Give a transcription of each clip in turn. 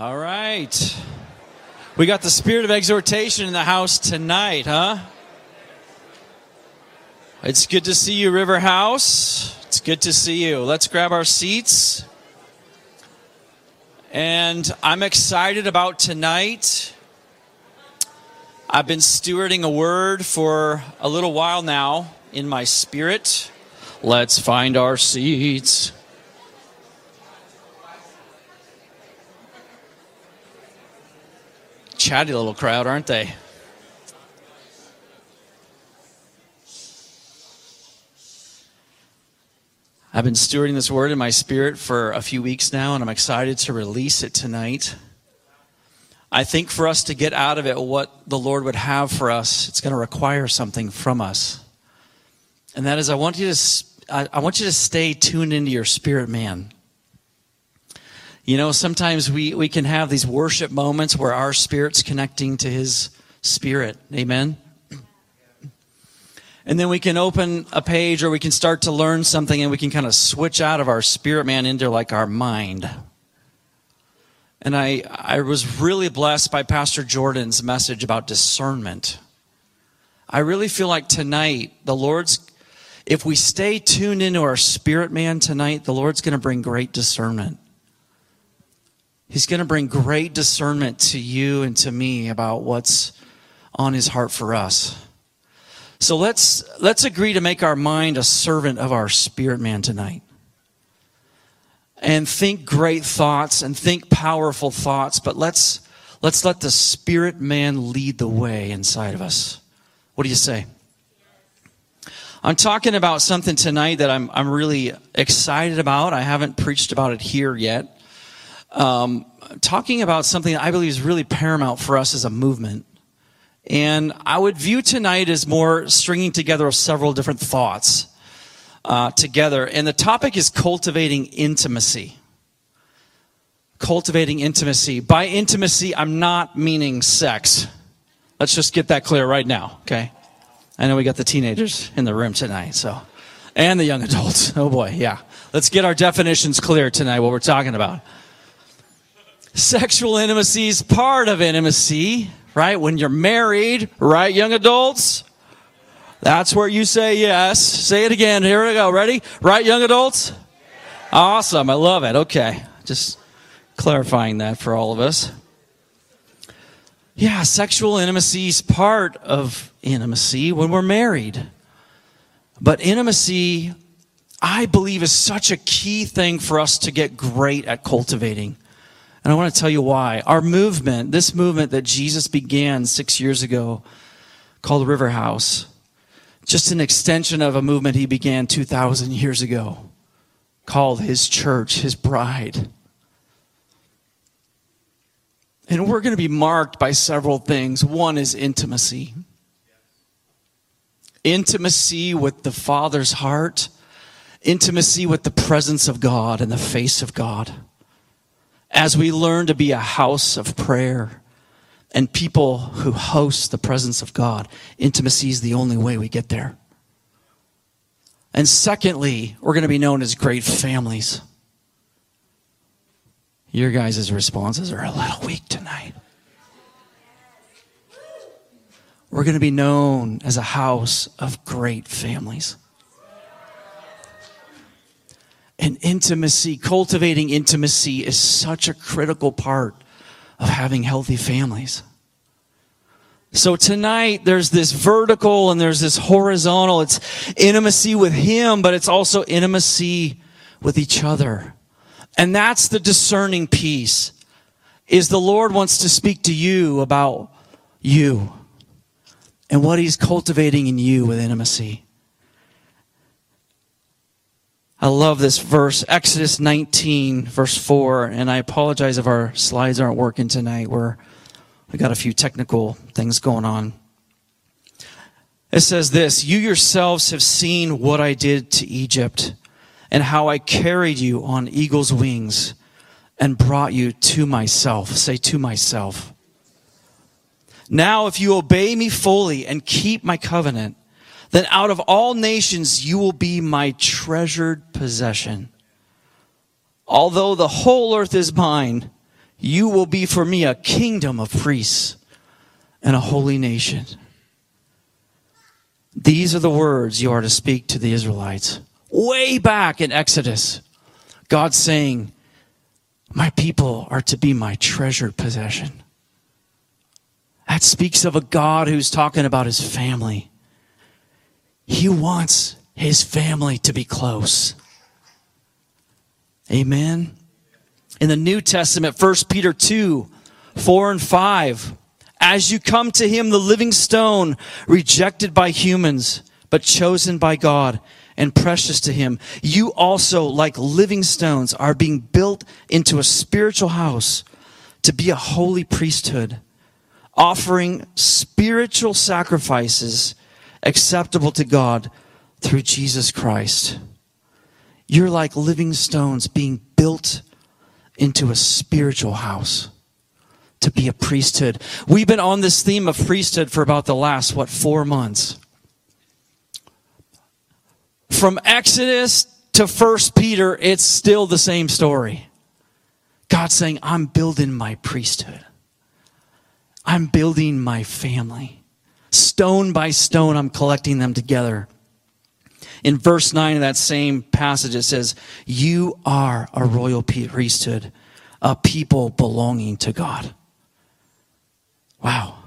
All right. We got the spirit of exhortation in the house tonight, huh? It's good to see you, River House. It's good to see you. Let's grab our seats. And I'm excited about tonight. I've been stewarding a word for a little while now in my spirit. Let's find our seats. Chatty little crowd, aren't they? I've been stewarding this word in my spirit for a few weeks now, and I'm excited to release it tonight. I think for us to get out of it what the Lord would have for us, it's going to require something from us. And that is, I want you to, I want you to stay tuned into your spirit man. You know, sometimes we, we can have these worship moments where our spirit's connecting to his spirit. Amen. And then we can open a page or we can start to learn something and we can kind of switch out of our spirit man into like our mind. And I, I was really blessed by Pastor Jordan's message about discernment. I really feel like tonight, the Lord's, if we stay tuned into our spirit man tonight, the Lord's going to bring great discernment. He's going to bring great discernment to you and to me about what's on his heart for us. So let's, let's agree to make our mind a servant of our spirit man tonight and think great thoughts and think powerful thoughts, but let's, let's let the spirit man lead the way inside of us. What do you say? I'm talking about something tonight that I'm, I'm really excited about. I haven't preached about it here yet. Um, talking about something I believe is really paramount for us as a movement. And I would view tonight as more stringing together of several different thoughts uh, together. And the topic is cultivating intimacy. Cultivating intimacy. By intimacy, I'm not meaning sex. Let's just get that clear right now, okay? I know we got the teenagers in the room tonight, so. And the young adults. Oh boy, yeah. Let's get our definitions clear tonight, what we're talking about. Sexual intimacy is part of intimacy, right? When you're married, right, young adults? That's where you say yes. Say it again. Here we go. Ready? Right, young adults? Awesome. I love it. Okay. Just clarifying that for all of us. Yeah, sexual intimacy is part of intimacy when we're married. But intimacy, I believe, is such a key thing for us to get great at cultivating. And I want to tell you why. Our movement, this movement that Jesus began six years ago, called River House, just an extension of a movement he began 2,000 years ago called his church, his bride. And we're going to be marked by several things. One is intimacy. Intimacy with the Father's heart, intimacy with the presence of God and the face of God. As we learn to be a house of prayer, and people who host the presence of God. Intimacy is the only way we get there. And secondly, we're going to be known as great families. Your guys' responses are a little weak tonight. We're going to be known as a house of great families. And intimacy, cultivating intimacy is such a critical part of having healthy families. So tonight there's this vertical and there's this horizontal. It's intimacy with Him, but it's also intimacy with each other. And that's the discerning piece is the Lord wants to speak to you about you and what He's cultivating in you with intimacy. I love this verse, Exodus 19, verse 4. And I apologize if our slides aren't working tonight. We're, we got a few technical things going on. It says this You yourselves have seen what I did to Egypt and how I carried you on eagle's wings and brought you to myself. Say, to myself. Now, if you obey me fully and keep my covenant, then out of all nations you will be my treasured possession. Although the whole earth is mine, You will be for me a kingdom of priests and a holy nation. These are the words you are to speak to the Israelites. Way back in Exodus, God's saying, My people are to be my treasured possession. That speaks of a God who's talking about his family. He wants his family to be close. Amen. In the New Testament, 1 Peter 2, 4 and 5. As you come to him, the living stone, rejected by humans, but chosen by God and precious to him, you also, like living stones, are being built into a spiritual house to be a holy priesthood, offering spiritual sacrifices acceptable to God through Jesus Christ. You're like living stones being built into a spiritual house to be a priesthood. We've been on this theme of priesthood for about the last, what, four months. From Exodus to First Peter, it's still the same story. God saying, I'm building my priesthood. I'm building my family. Stone by stone, I'm collecting them together. In verse 9 of that same passage, it says, You are a royal priesthood, a people belonging to God. Wow.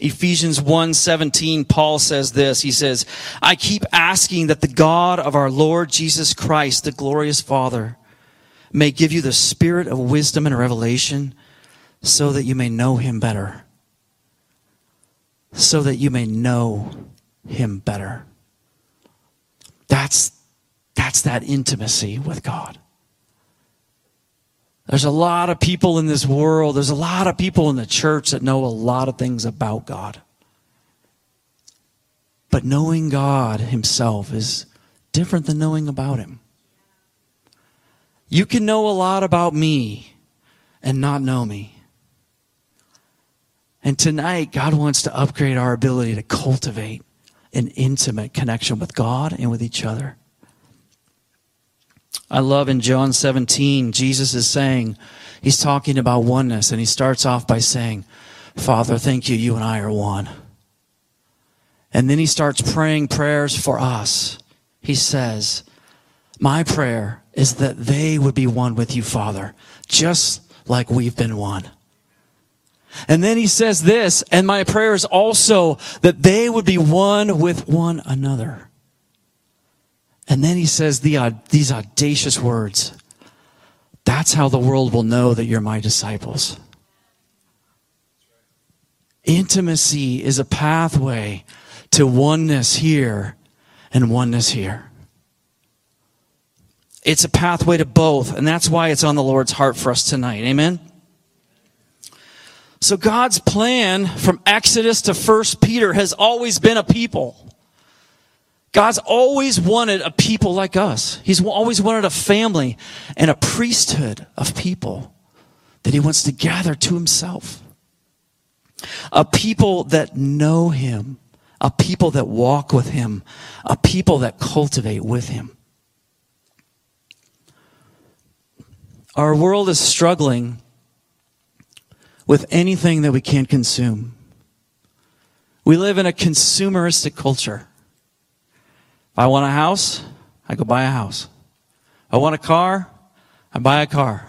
Ephesians 1:17 Paul says this he says I keep asking that the God of our Lord Jesus Christ the glorious father may give you the spirit of wisdom and revelation so that you may know him better so that you may know him better that's that's that intimacy with God there's a lot of people in this world, there's a lot of people in the church that know a lot of things about God. But knowing God Himself is different than knowing about Him. You can know a lot about me and not know me. And tonight, God wants to upgrade our ability to cultivate an intimate connection with God and with each other. I love in John 17, Jesus is saying, he's talking about oneness, and he starts off by saying, Father, thank you, you and I are one. And then he starts praying prayers for us. He says, My prayer is that they would be one with you, Father, just like we've been one. And then he says this, and my prayer is also that they would be one with one another. And then he says the, these audacious words. That's how the world will know that you're my disciples. Intimacy is a pathway to oneness here and oneness here. It's a pathway to both, and that's why it's on the Lord's heart for us tonight. Amen? So God's plan from Exodus to First Peter has always been a people. God's always wanted a people like us. He's always wanted a family and a priesthood of people that he wants to gather to himself. A people that know him, a people that walk with him, a people that cultivate with him. Our world is struggling with anything that we can't consume. We live in a consumeristic culture. If I want a house, I go buy a house. If I want a car, I buy a car.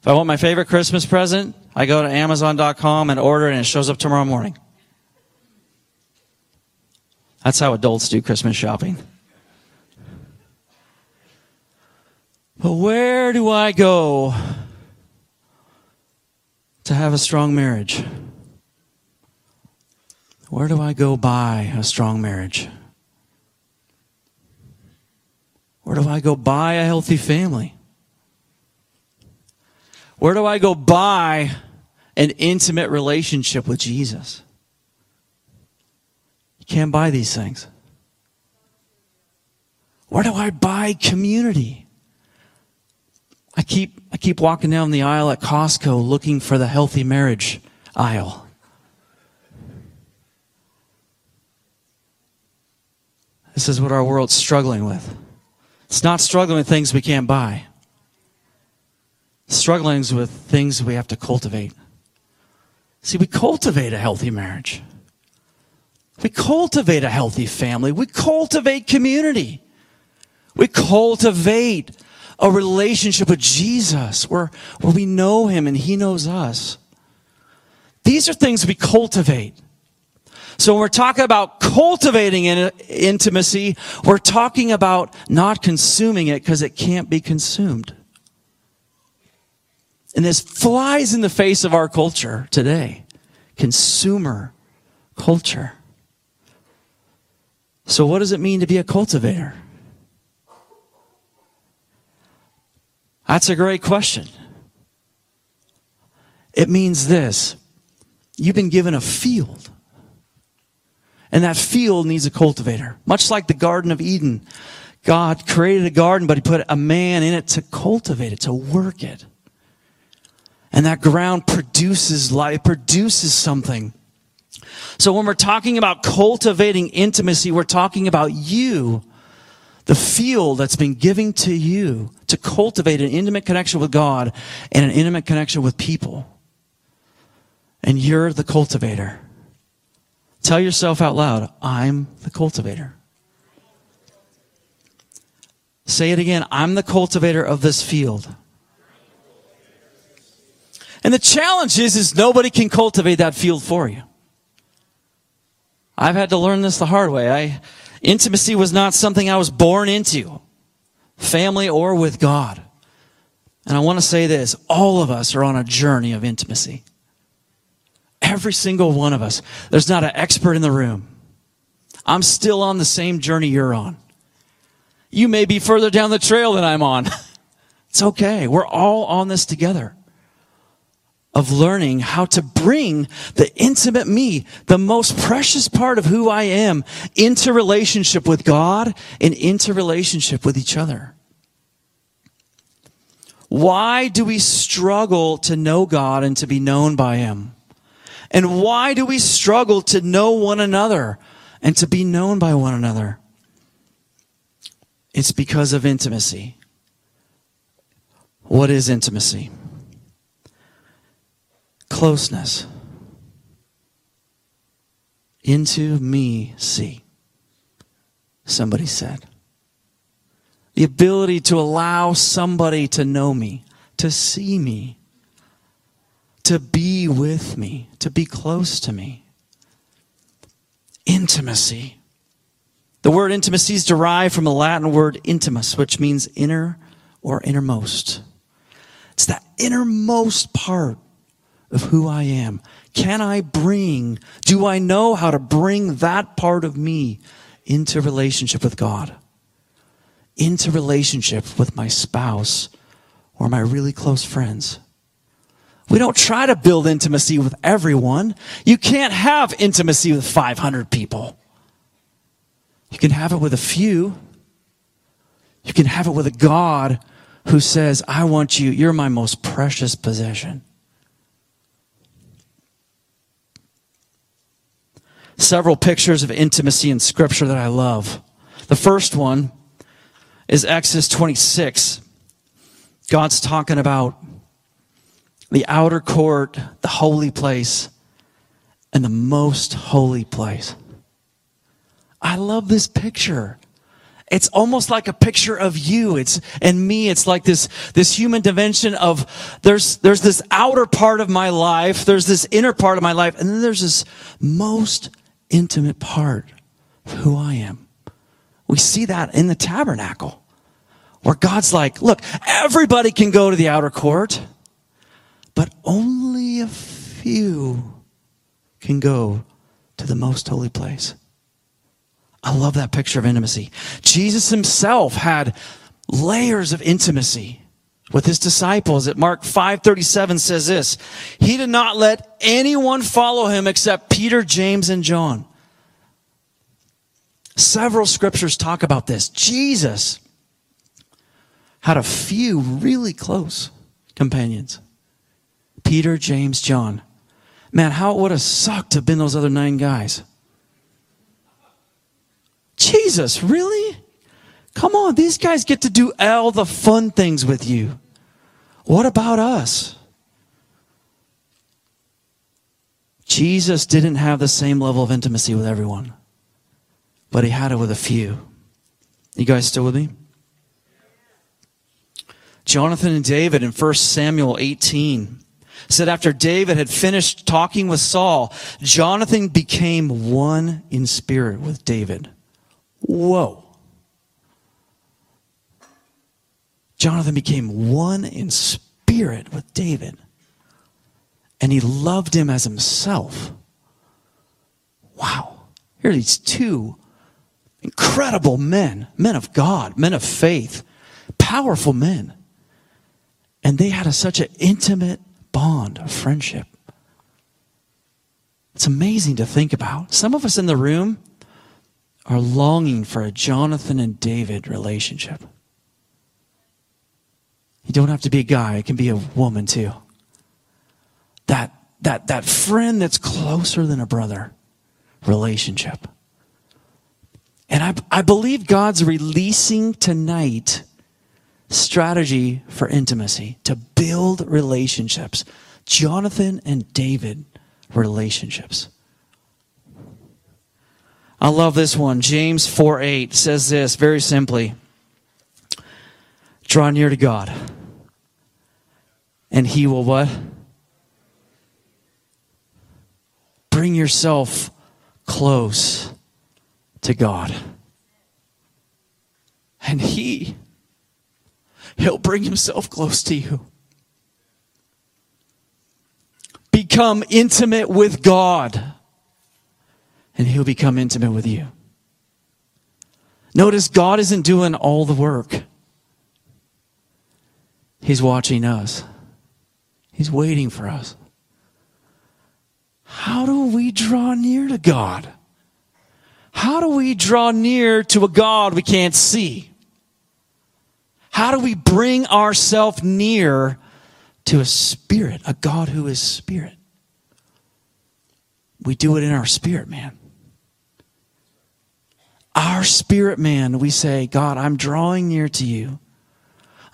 If I want my favorite Christmas present, I go to Amazon.com and order it and it shows up tomorrow morning. That's how adults do Christmas shopping. But where do I go to have a strong marriage? Where do I go buy a strong marriage? Where do I go buy a healthy family? Where do I go buy an intimate relationship with Jesus? You can't buy these things. Where do I buy community? I keep, I keep walking down the aisle at Costco looking for the healthy marriage aisle. This is what our world's struggling with. It's not struggling with things we can't buy. Struggling with things we have to cultivate. See, we cultivate a healthy marriage. We cultivate a healthy family. We cultivate community. We cultivate a relationship with Jesus where, where we know him and he knows us. These are things we cultivate. So when we're talking about cultivating in, intimacy, we're talking about not consuming it because it can't be consumed. And this flies in the face of our culture today. Consumer culture. So what does it mean to be a cultivator? That's a great question. It means this. You've been given a field. And that field needs a cultivator. Much like the Garden of Eden. God created a garden, but he put a man in it to cultivate it, to work it. And that ground produces life, produces something. So when we're talking about cultivating intimacy, we're talking about you, the field that's been given to you to cultivate an intimate connection with God and an intimate connection with people. And you're the cultivator. Tell yourself out loud, I'm the cultivator. Say it again. I'm the cultivator of this field. And the challenge is, is nobody can cultivate that field for you. I've had to learn this the hard way. I, intimacy was not something I was born into, family or with God. And I want to say this, all of us are on a journey of intimacy. Every single one of us. There's not an expert in the room. I'm still on the same journey you're on. You may be further down the trail than I'm on. It's okay. We're all on this together of learning how to bring the intimate me, the most precious part of who I am, into relationship with God and into relationship with each other. Why do we struggle to know God and to be known by Him? And why do we struggle to know one another and to be known by one another? It's because of intimacy. What is intimacy? Closeness into me see somebody said. The ability to allow somebody to know me to see me to be with me to be close to me. Intimacy. The word intimacy is derived from the latin word intimus which means inner or innermost. It's that innermost part of who I am? Can I bring, do I know how to bring that part of me into relationship with God? Into relationship with my spouse or my really close friends? We don't try to build intimacy with everyone. You can't have intimacy with 500 people. You can have it with a few. You can have it with a God who says, I want you, you're my most precious possession. Several pictures of intimacy in scripture that I love. The first one is Exodus 26. God's talking about the outer court, the holy place, and the most holy place. I love this picture. It's almost like a picture of you. It's, and me. It's like this, this human dimension of there's, there's this outer part of my life. There's this inner part of my life. And then there's this most intimate part of who I am. We see that in the tabernacle where God's like, look, everybody can go to the outer court, but only a few can go to the most holy place. I love that picture of intimacy. Jesus himself had layers of intimacy with his disciples. At Mark 5:37 says this, he did not let anyone follow him except Peter, James and John. Several scriptures talk about this. Jesus had a few really close companions. Peter, James, John. Man, how it would have sucked to have been those other nine guys. Jesus, really? Come on, these guys get to do all the fun things with you. What about us? Jesus didn't have the same level of intimacy with everyone, but he had it with a few. You guys still with me? Jonathan and David in 1 Samuel 18 said after David had finished talking with Saul, Jonathan became one in spirit with David. Whoa. Jonathan became one in spirit with David. And he loved him as himself. Wow. Here are these two incredible men, men of God, men of faith, powerful men. And they had a, such an intimate bond of friendship. It's amazing to think about. Some of us in the room are longing for a Jonathan and David relationship. You don't have to be a guy, it can be a woman too. That that that friend that's closer than a brother relationship. And I, I believe God's releasing tonight strategy for intimacy to build relationships. Jonathan and David relationships. I love this one. James 4 8 says this very simply Draw near to God, and He will what? Bring yourself close to God. And He He'll bring himself close to you. Become intimate with God, and he'll become intimate with you. Notice God isn't doing all the work. He's watching us. He's waiting for us. How do we draw near to God? How do we draw near to a God we can't see? How do we bring ourselves near to a spirit, a God who is spirit? We do it in our spirit, man. Our spirit, man, we say, God, I'm drawing near to you.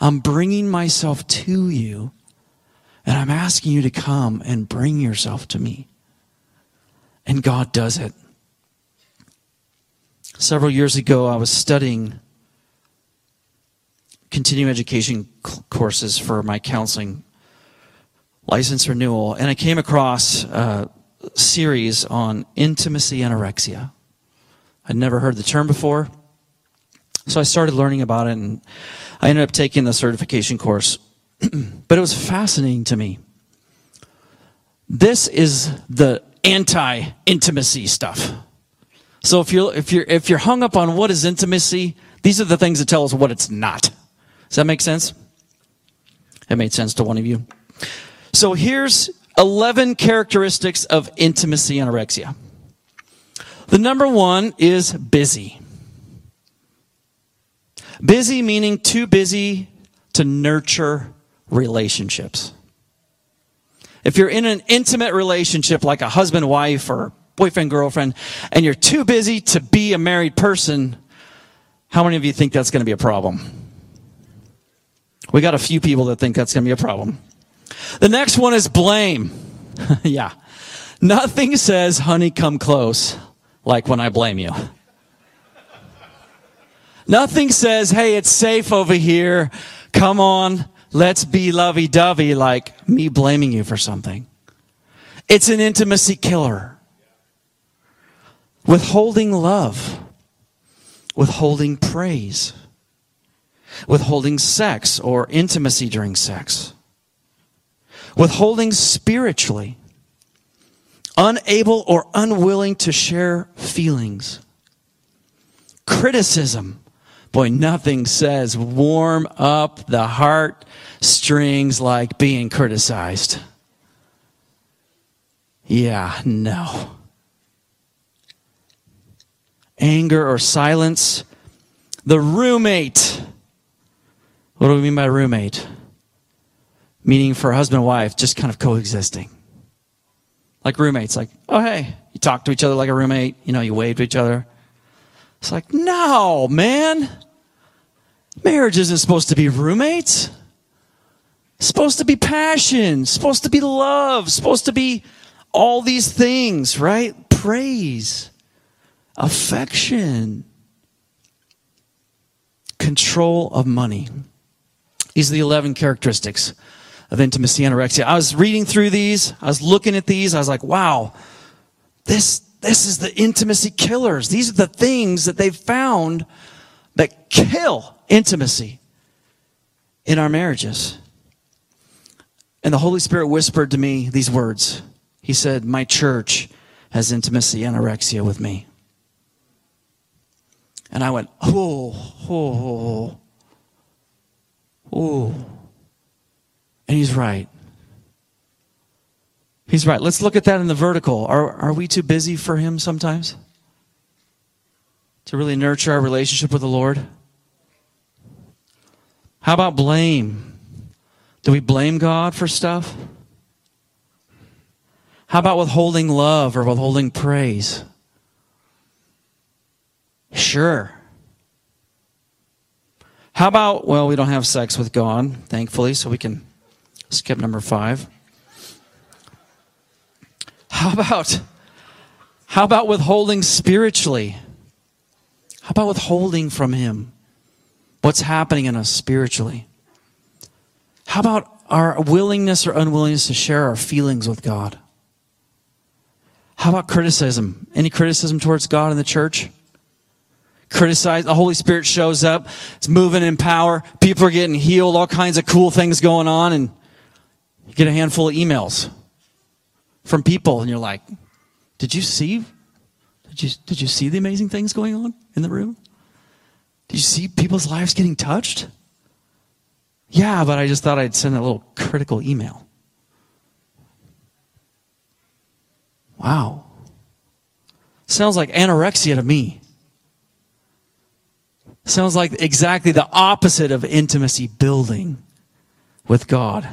I'm bringing myself to you. And I'm asking you to come and bring yourself to me. And God does it. Several years ago, I was studying continuing education courses for my counseling license renewal, and I came across a series on intimacy anorexia. I'd never heard the term before, so I started learning about it, and I ended up taking the certification course. but it was fascinating to me. This is the anti-intimacy stuff. So if you're if you're if you're hung up on what is intimacy, these are the things that tell us what it's not. Does that make sense? It made sense to one of you. So here's 11 characteristics of intimacy anorexia. The number one is busy. Busy meaning too busy to nurture relationships. If you're in an intimate relationship like a husband wife or boyfriend girlfriend and you're too busy to be a married person, how many of you think that's going to be a problem? We got a few people that think that's going to be a problem. The next one is blame. yeah. Nothing says, honey, come close, like when I blame you. Nothing says, hey, it's safe over here. Come on, let's be lovey dovey, like me blaming you for something. It's an intimacy killer. Withholding love, withholding praise withholding sex or intimacy during sex, withholding spiritually, unable or unwilling to share feelings, criticism. Boy, nothing says warm up the heart strings like being criticized. Yeah, no. Anger or silence. The roommate what do we mean by roommate? Meaning for husband and wife, just kind of coexisting. Like roommates, like, oh, hey, you talk to each other like a roommate, you know, you wave to each other. It's like, no, man. Marriage isn't supposed to be roommates. Supposed to be passion, supposed to be love, supposed to be all these things, right? Praise, affection, control of money. These are the 11 characteristics of intimacy anorexia. I was reading through these, I was looking at these, I was like, wow, this, this is the intimacy killers. These are the things that they've found that kill intimacy in our marriages. And the Holy Spirit whispered to me these words. He said, My church has intimacy anorexia with me. And I went, Oh, oh, oh. oh. And he's right. He's right. Let's look at that in the vertical. Are, are we too busy for him sometimes? To really nurture our relationship with the Lord? How about blame? Do we blame God for stuff? How about withholding love or withholding praise? Sure. How about, well, we don't have sex with God, thankfully, so we can skip number five. How about, how about withholding spiritually? How about withholding from Him what's happening in us spiritually? How about our willingness or unwillingness to share our feelings with God? How about criticism? Any criticism towards God in the church? Criticize, the Holy Spirit shows up, it's moving in power, people are getting healed, all kinds of cool things going on, and you get a handful of emails from people, and you're like, Did you see? Did you, did you see the amazing things going on in the room? Did you see people's lives getting touched? Yeah, but I just thought I'd send a little critical email. Wow. Sounds like anorexia to me. Sounds like exactly the opposite of intimacy building with God.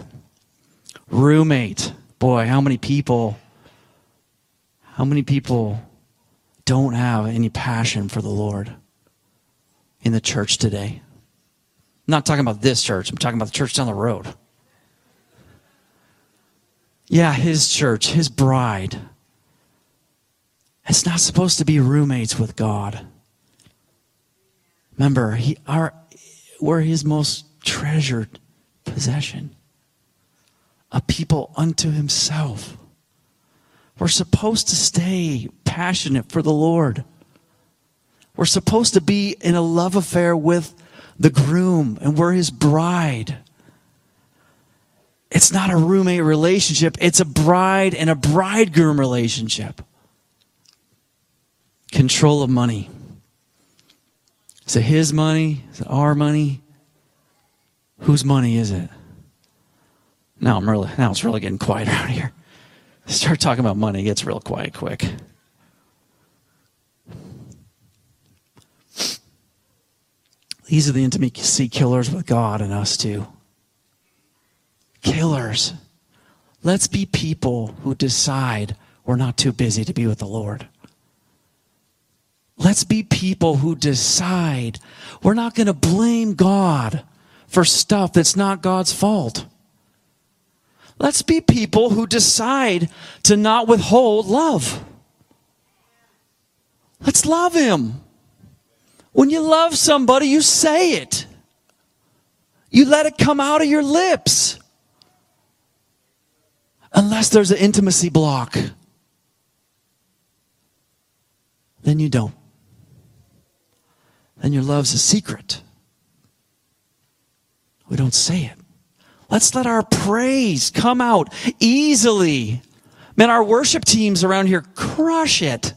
Roommate. Boy, how many people, how many people don't have any passion for the Lord in the church today? I'm not talking about this church. I'm talking about the church down the road. Yeah, his church, his bride. It's not supposed to be roommates with God. Remember, he, our, we're his most treasured possession. A people unto himself. We're supposed to stay passionate for the Lord. We're supposed to be in a love affair with the groom and we're his bride. It's not a roommate relationship, it's a bride and a bridegroom relationship. Control of money. Is it his money? Is it our money? Whose money is it? Now I'm really now it's really getting quiet around here. Start talking about money, it gets real quiet quick. These are the intimacy killers with God and us too. Killers. Let's be people who decide we're not too busy to be with the Lord. Let's be people who decide we're not going to blame God for stuff that's not God's fault. Let's be people who decide to not withhold love. Let's love Him. When you love somebody, you say it. You let it come out of your lips. Unless there's an intimacy block, then you don't. Then your love's a secret. We don't say it. Let's let our praise come out easily. Man, our worship teams around here crush it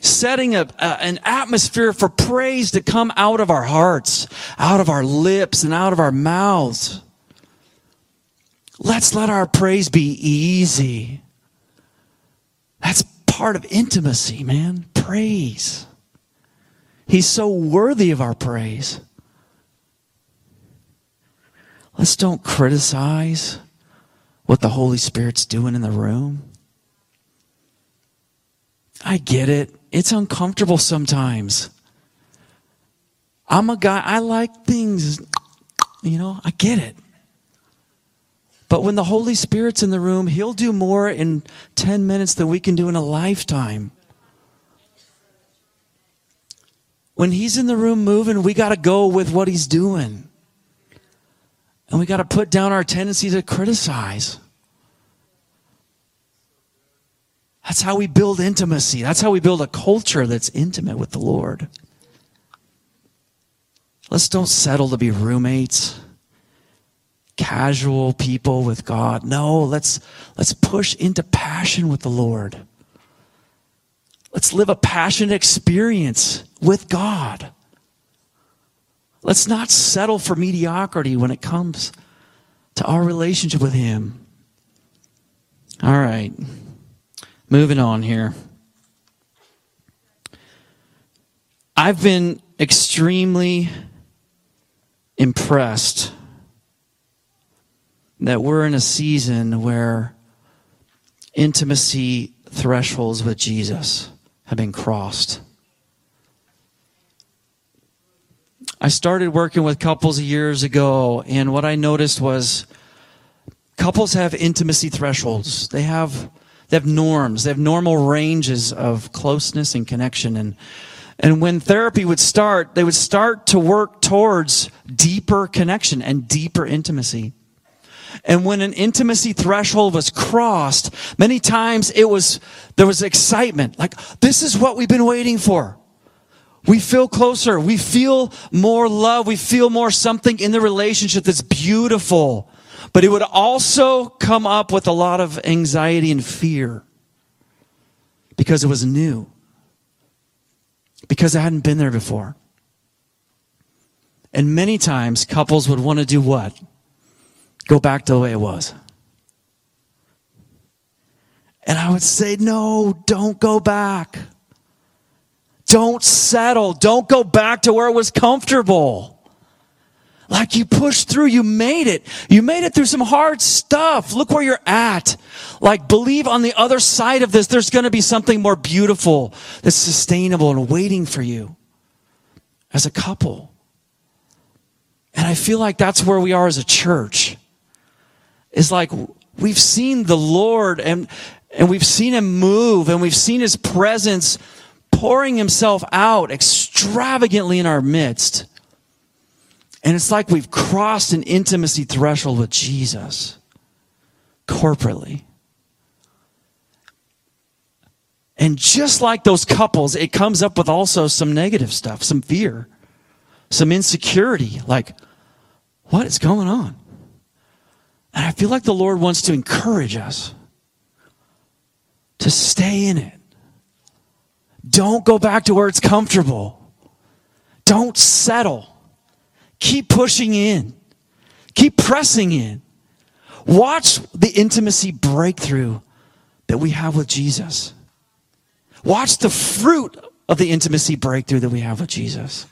setting a, a, uh, an atmosphere for praise to come out of our hearts, out of our lips, and out of our mouths. Let's let our praise be easy. That's part of intimacy, man. Praise. He's so worthy of our praise. Let's don't criticize what the Holy Spirit's doing in the room. I get it. It's uncomfortable sometimes. I'm a guy, I like things, you know, I get it. But when the Holy Spirit's in the room, He'll do more in 10 minutes than we can do in a lifetime. When He's in the room moving, we got to go with what He's doing. And we got to put down our tendency to criticize. That's how we build intimacy. That's how we build a culture that's intimate with the Lord. Let's don't settle to be roommates, casual people with God. No, let's, let's push into passion with the Lord. Let's live a passionate experience with God. Let's not settle for mediocrity when it comes to our relationship with Him. All right. Moving on here. I've been extremely impressed that we're in a season where intimacy thresholds with Jesus have been crossed. I started working with couples years ago, and what I noticed was couples have intimacy thresholds. They have they have norms. They have normal ranges of closeness and connection. And, and when therapy would start, they would start to work towards deeper connection and deeper intimacy. And when an intimacy threshold was crossed, many times it was, there was excitement. Like, this is what we've been waiting for. We feel closer. We feel more love. We feel more something in the relationship that's beautiful. But it would also come up with a lot of anxiety and fear because it was new, because it hadn't been there before. And many times couples would want to do what? Go back to the way it was. And I would say, no, don't go back. Don't settle. Don't go back to where it was comfortable. Like you pushed through, you made it. You made it through some hard stuff. Look where you're at. Like believe on the other side of this, there's going to be something more beautiful that's sustainable and waiting for you as a couple. And I feel like that's where we are as a church. Is like we've seen the Lord and, and we've seen him move and we've seen his presence pouring himself out extravagantly in our midst. And it's like we've crossed an intimacy threshold with Jesus corporately. And just like those couples, it comes up with also some negative stuff, some fear, some insecurity. Like, what is going on? And I feel like the Lord wants to encourage us to stay in it. Don't go back to where it's comfortable. Don't settle. Keep pushing in. Keep pressing in. Watch the intimacy breakthrough that we have with Jesus. Watch the fruit of the intimacy breakthrough that we have with Jesus.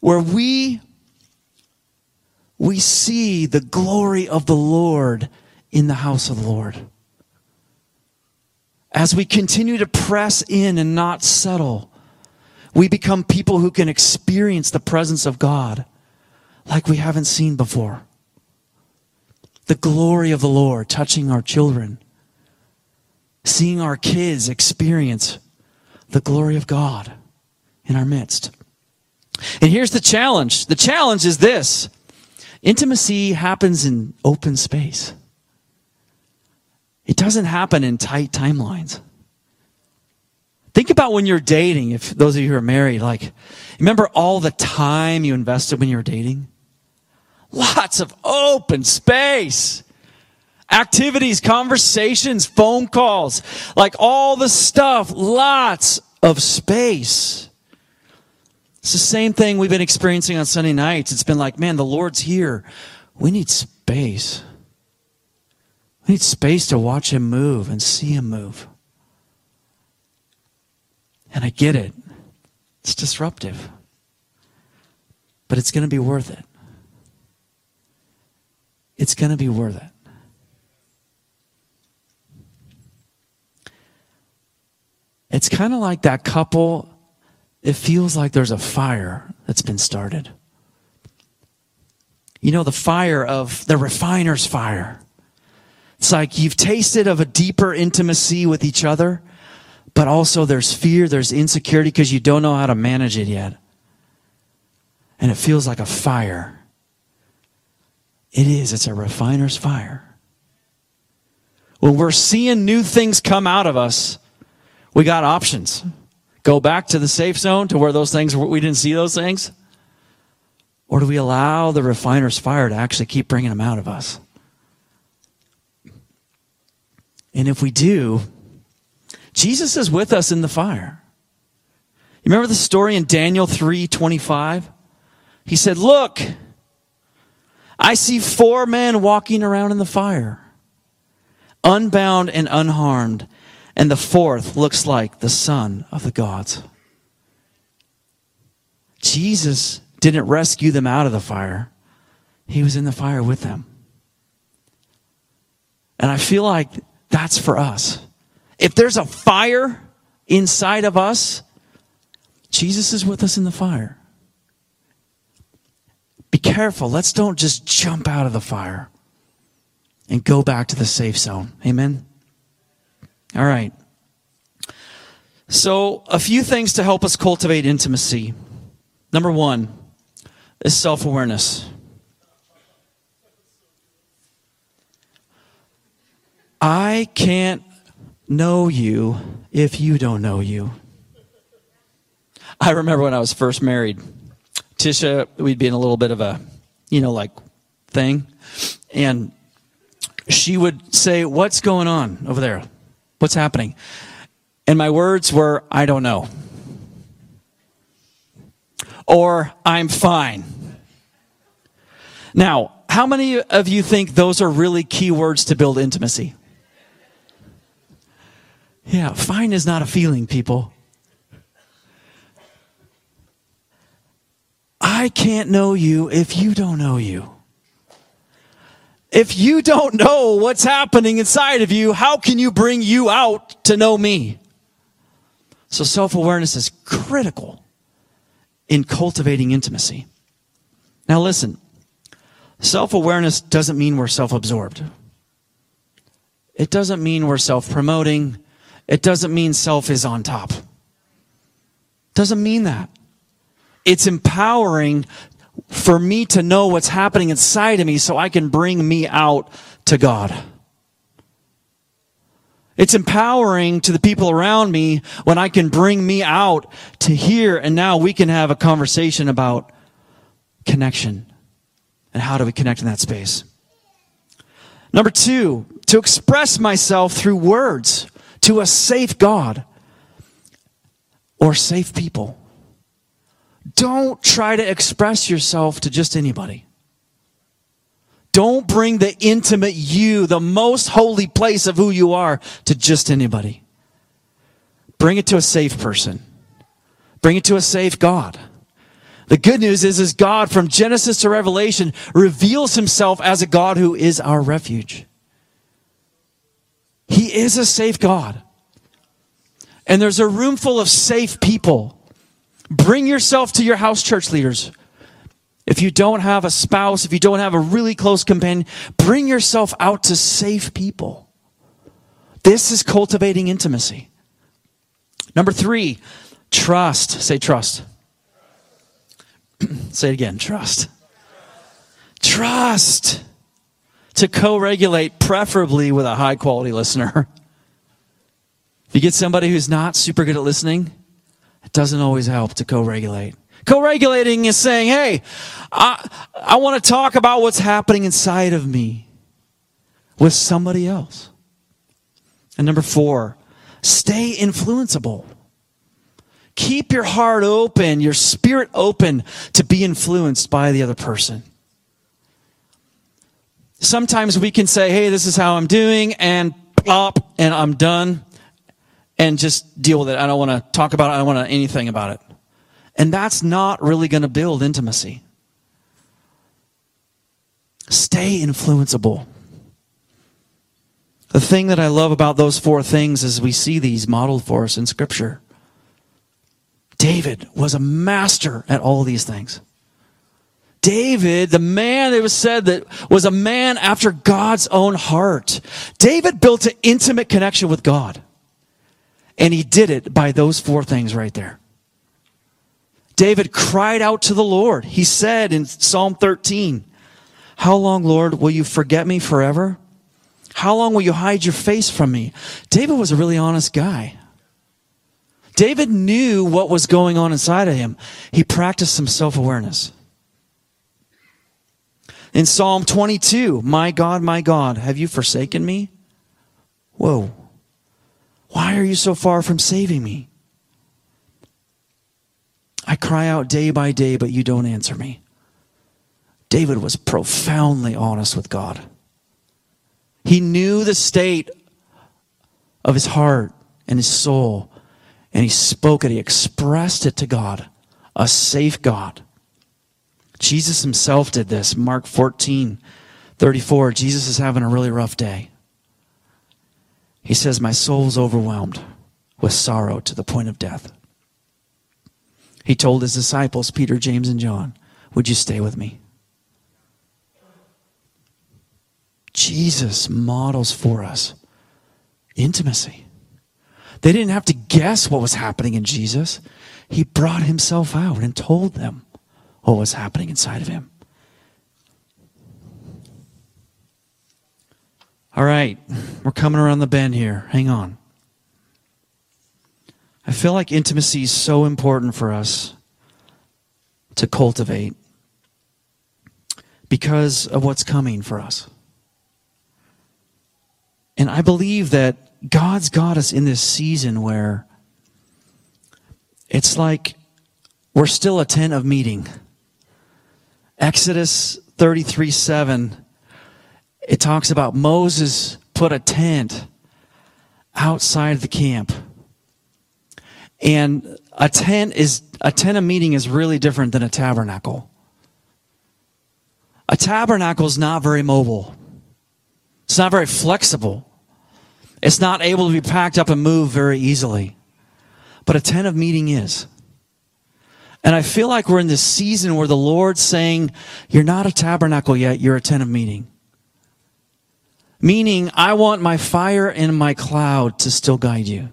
Where we we see the glory of the Lord in the house of the Lord. As we continue to press in and not settle, we become people who can experience the presence of God like we haven't seen before. The glory of the Lord touching our children, seeing our kids experience the glory of God in our midst. And here's the challenge the challenge is this intimacy happens in open space, it doesn't happen in tight timelines. Think about when you're dating, if those of you who are married, like, remember all the time you invested when you were dating? Lots of open space. Activities, conversations, phone calls, like all the stuff, lots of space. It's the same thing we've been experiencing on Sunday nights. It's been like, man, the Lord's here. We need space. We need space to watch Him move and see Him move. And I get it. It's disruptive. But it's going to be worth it. It's going to be worth it. It's kind of like that couple. It feels like there's a fire that's been started. you know, the fire of the refiner's fire. It's like you've tasted of a deeper intimacy with each other, but also there's fear, there's insecurity because you don't know how to manage it yet. And it feels like a fire. It is, it's a refiner's fire. When we're seeing new things come out of us, we got options. Go back to the safe zone to where those things, we didn't see those things. Or do we allow the refiner's fire to actually keep bringing them out of us? And if we do, Jesus is with us in the fire. You remember the story in Daniel 3:25? He said, "Look, I see four men walking around in the fire, unbound and unharmed, and the fourth looks like the son of the gods." Jesus didn't rescue them out of the fire. He was in the fire with them. And I feel like that's for us. If there's a fire inside of us, Jesus is with us in the fire. Be careful. Let's don't just jump out of the fire and go back to the safe zone. Amen? All right. So, a few things to help us cultivate intimacy. Number one is self awareness. I can't know you if you don't know you. I remember when I was first married, Tisha, we'd be in a little bit of a, you know, like thing. And she would say, What's going on over there? What's happening? And my words were, I don't know. Or, I'm fine. Now, how many of you think those are really key words to build intimacy? Yeah, fine is not a feeling, people. I can't know you if you don't know you. If you don't know what's happening inside of you, how can you bring you out to know me? So self awareness is critical in cultivating intimacy. Now, listen self awareness doesn't mean we're self absorbed, it doesn't mean we're self promoting, it doesn't mean self is on top. Doesn't mean that. It's empowering for me to know what's happening inside of me so I can bring me out to God. It's empowering to the people around me when I can bring me out to here and now we can have a conversation about connection and how do we connect in that space. Number two, to express myself through words to a safe God or safe people. Don't try to express yourself to just anybody. Don't bring the intimate you, the most holy place of who you are, to just anybody. Bring it to a safe person. Bring it to a safe God. The good news is, is God from Genesis to Revelation reveals himself as a God who is our refuge. He is a safe God. And there's a room full of safe people. Bring yourself to your house church leaders. If you don't have a spouse, if you don't have a really close companion, bring yourself out to safe people. This is cultivating intimacy. Number three, trust. Say trust. Say it again trust. Trust to co regulate, preferably with a high quality listener. If you get somebody who's not super good at listening, it doesn't always help to co regulate. Co regulating is saying, hey, I, I want to talk about what's happening inside of me with somebody else. And number four, stay influenceable. Keep your heart open, your spirit open to be influenced by the other person sometimes we can say, hey, this is how I'm doing, and plop, and I'm done, and just deal with it. I don't want to talk about it. I don't want to anything about it. And that's not really going to build intimacy. Stay influenceable. The thing that I love about those four things is we see these modeled for us in Scripture. David was a master at all these things. David, the man it was said that was a man after God's own heart. David built an intimate connection with God. And he did it by those four things right there. David cried out to the Lord. He said in Psalm 13, How long, Lord, will you forget me forever? How long will you hide your face from me? David was a really honest guy. David knew what was going on inside of him. He practiced some self awareness. In Psalm 22, My God, my God, have you forsaken me? Whoa. Why are you so far from saving me? I cry out day by day, but you don't answer me. David was profoundly honest with God. He knew the state of his heart and his soul, and he spoke it. He expressed it to God, a safe God. Jesus himself did this. Mark 14, 34. Jesus is having a really rough day. He says, My soul is overwhelmed with sorrow to the point of death. He told his disciples, Peter, James, and John, Would you stay with me? Jesus models for us intimacy. They didn't have to guess what was happening in Jesus. He brought himself out and told them what was happening inside of him. All right, we're coming around the bend here. Hang on. I feel like intimacy is so important for us to cultivate because of what's coming for us. And I believe that God's got us in this season where it's like we're still a tent of meeting. Exodus 33 7, it talks about Moses put a tent outside the camp. And a tent is a tent of meeting is really different than a tabernacle. A tabernacle is not very mobile. It's not very flexible. It's not able to be packed up and moved very easily. But a tent of meeting is. And I feel like we're in this season where the Lord's saying, You're not a tabernacle yet, you're a tent of meeting. Meaning, I want my fire and my cloud to still guide you.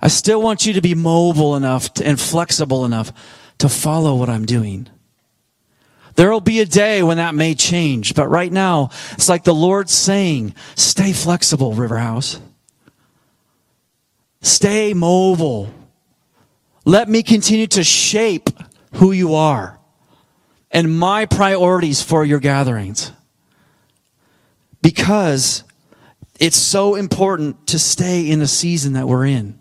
I still want you to be mobile enough and flexible enough to follow what I'm doing. There will be a day when that may change, but right now, it's like the Lord's saying, stay flexible, Riverhouse. Stay mobile. Let me continue to shape who you are and my priorities for your gatherings. Because it's so important to stay in the season that we're in.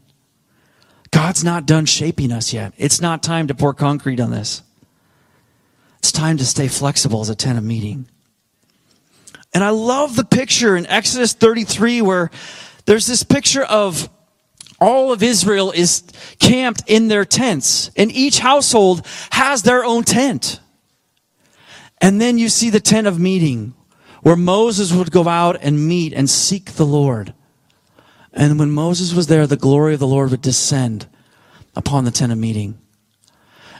God's not done shaping us yet. It's not time to pour concrete on this. It's time to stay flexible as a tent of meeting. And I love the picture in Exodus 33 where there's this picture of all of Israel is camped in their tents, and each household has their own tent. And then you see the tent of meeting where Moses would go out and meet and seek the Lord. And when Moses was there, the glory of the Lord would descend upon the tent of meeting.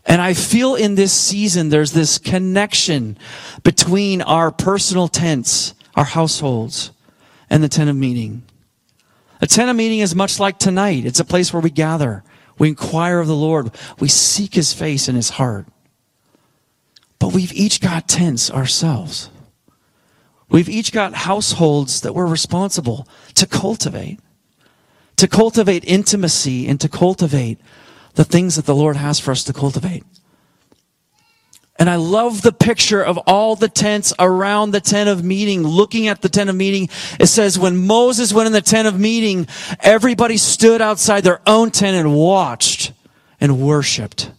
And I feel in this season there's this connection between our personal tents, our households, and the tent of meeting. A tent of meeting is much like tonight. It's a place where we gather. We inquire of the Lord. We seek his face and his heart. But we've each got tents ourselves. We've each got households that we're responsible to cultivate. To cultivate intimacy and to cultivate the things that the Lord has for us to cultivate. And I love the picture of all the tents around the tent of meeting, looking at the tent of meeting. It says when Moses went in the tent of meeting, everybody stood outside their own tent and watched and worshiped.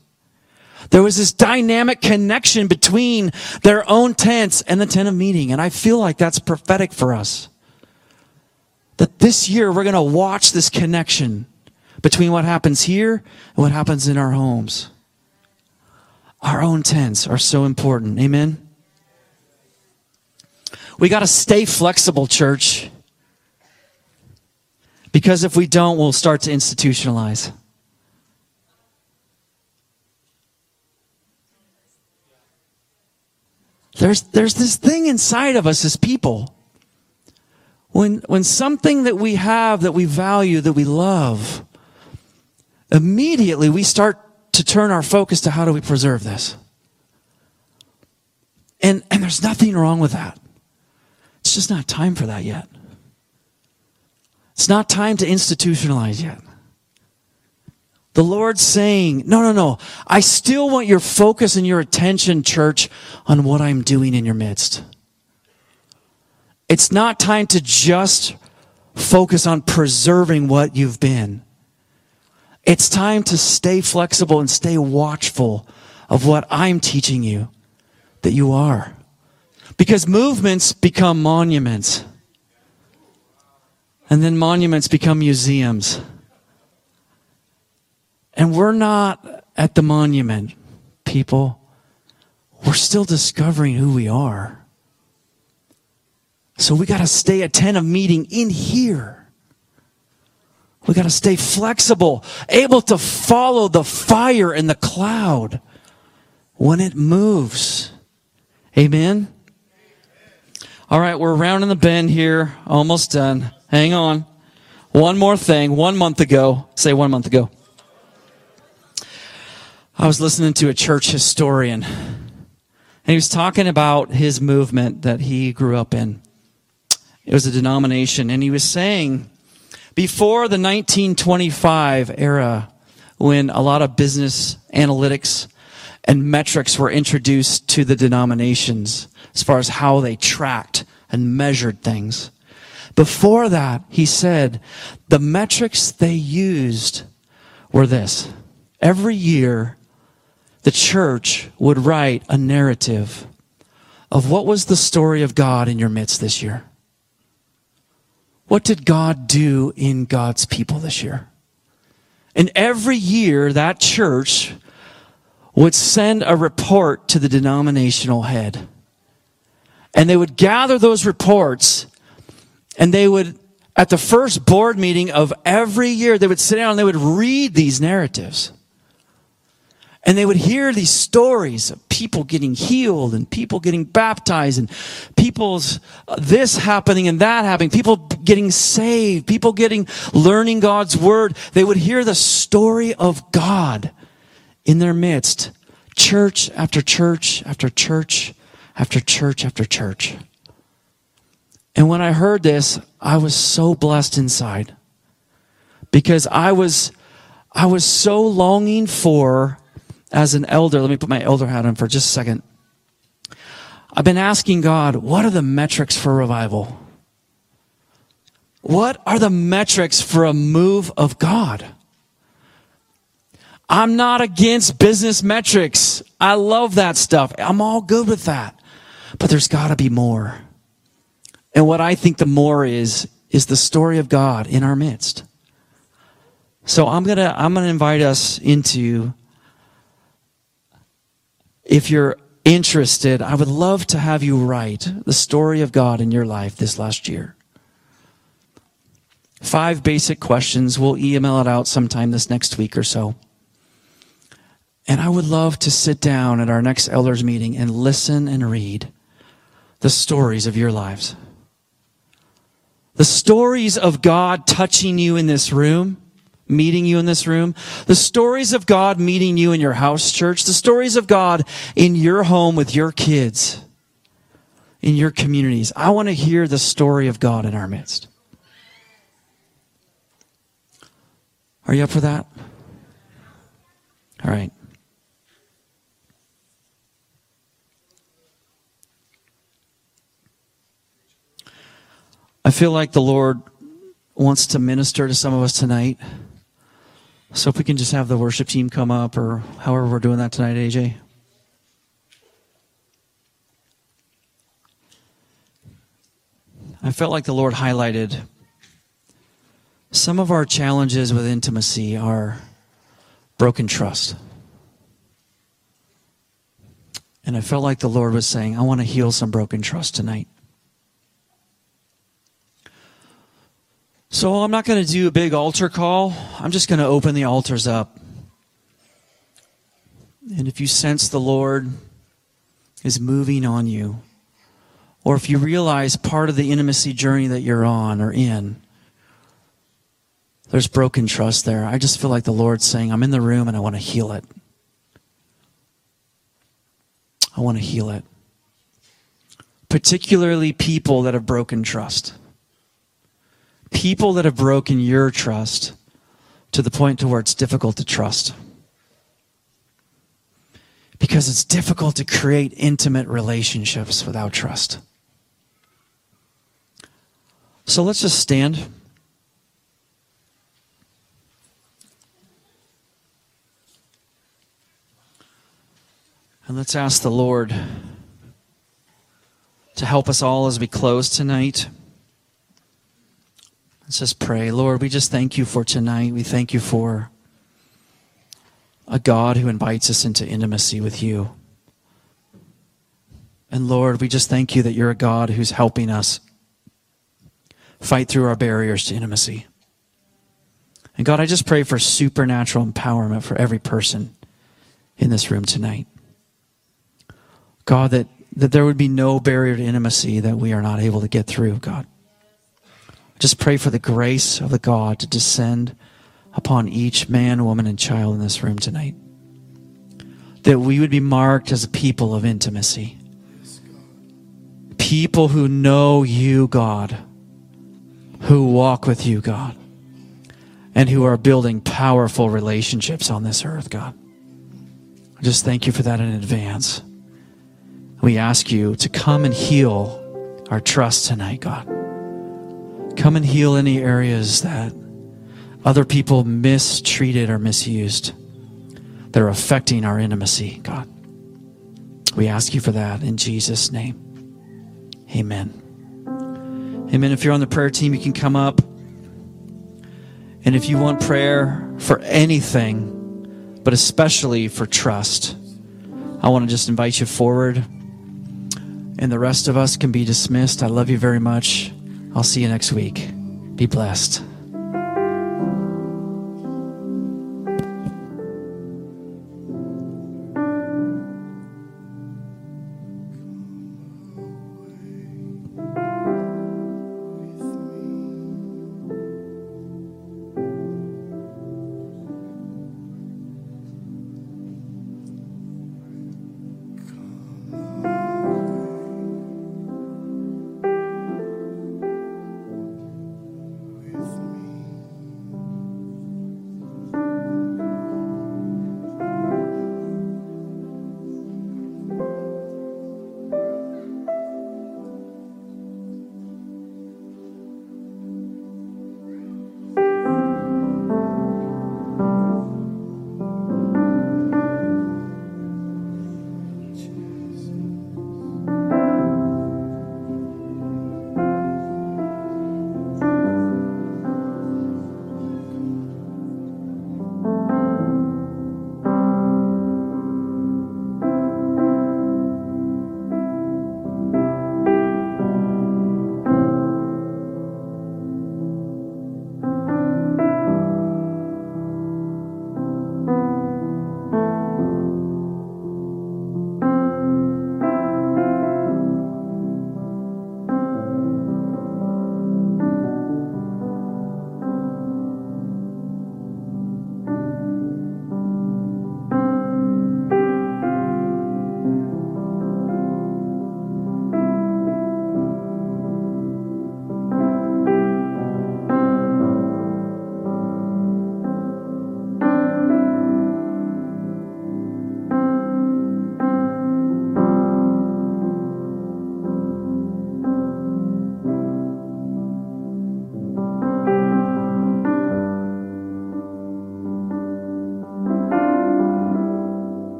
There was this dynamic connection between their own tents and the tent of meeting. And I feel like that's prophetic for us. That this year we're going to watch this connection between what happens here and what happens in our homes. Our own tents are so important. Amen. We got to stay flexible, church. Because if we don't, we'll start to institutionalize. There's, there's this thing inside of us as people. When, when something that we have, that we value, that we love, immediately we start to turn our focus to how do we preserve this? And, and there's nothing wrong with that. It's just not time for that yet. It's not time to institutionalize yet. The Lord's saying, no, no, no. I still want your focus and your attention, church, on what I'm doing in your midst. It's not time to just focus on preserving what you've been. It's time to stay flexible and stay watchful of what I'm teaching you that you are. Because movements become monuments. And then monuments become museums. And we're not at the monument, people. We're still discovering who we are. So we got to stay a tent of meeting in here. We got to stay flexible, able to follow the fire in the cloud when it moves. Amen. All right, we're rounding the bend here, almost done. Hang on. One more thing. One month ago, say one month ago. I was listening to a church historian, and he was talking about his movement that he grew up in. It was a denomination, and he was saying before the 1925 era, when a lot of business analytics and metrics were introduced to the denominations as far as how they tracked and measured things. Before that, he said the metrics they used were this. Every year, the church would write a narrative of what was the story of God in your midst this year. What did God do in God's people this year? And every year, that church would send a report to the denominational head. And they would gather those reports and they would, at the first board meeting of every year, they would sit down and they would read these narratives. And they would hear these stories of people getting healed and people getting baptized and people's uh, this happening and that happening, people getting saved, people getting learning God's word. They would hear the story of God in their midst. Church after church after church after church after church. And when I heard this, I was so blessed inside because I was, I was so longing for as an elder, let me put my elder hat on for just a second. I've been asking God, what are the metrics for revival? What are the metrics for a move of God? I'm not against business metrics. I love that stuff. I'm all good with that. But there's got to be more. And what I think the more is, is the story of God in our midst. So I'm going to, I'm going to invite us into if you're interested, I would love to have you write the story of God in your life this last year. Five basic questions. We'll email it out sometime this next week or so. And I would love to sit down at our next elders meeting and listen and read the stories of your lives. The stories of God touching you in this room meeting you in this room, the stories of God meeting you in your house church, the stories of God in your home with your kids, in your communities. I want to hear the story of God in our midst. Are you up for that? All right. I feel like the Lord wants to minister to some of us tonight. So if we can just have the worship team come up or however we're doing that tonight, AJ. I felt like the Lord highlighted some of our challenges with intimacy are broken trust. And I felt like the Lord was saying, I want to heal some broken trust tonight. So I'm not going to do a big altar call. I'm just going to open the altars up. And if you sense the Lord is moving on you, or if you realize part of the intimacy journey that you're on or in, there's broken trust there. I just feel like the Lord's saying, I'm in the room and I want to heal it. I want to heal it. Particularly people that have broken trust. People that have broken your trust to the point to where it's difficult to trust because it's difficult to create intimate relationships without trust. So let's just stand. And let's ask the Lord to help us all as we close tonight. Let's just pray. Lord, we just thank you for tonight. We thank you for a God who invites us into intimacy with you. And Lord, we just thank you that you're a God who's helping us fight through our barriers to intimacy. And God, I just pray for supernatural empowerment for every person in this room tonight. God, that, that there would be no barrier to intimacy that we are not able to get through, God. Just pray for the grace of the God to descend upon each man, woman, and child in this room tonight. That we would be marked as a people of intimacy. People who know you, God, who walk with you, God, and who are building powerful relationships on this earth, God. I just thank you for that in advance. We ask you to come and heal our trust tonight, God. Come and heal any areas that other people mistreated or misused that are affecting our intimacy, God. We ask you for that in Jesus' name. Amen. Amen. If you're on the prayer team, you can come up. And if you want prayer for anything, but especially for trust, I want to just invite you forward. And the rest of us can be dismissed. I love you very much. I'll see you next week. Be blessed.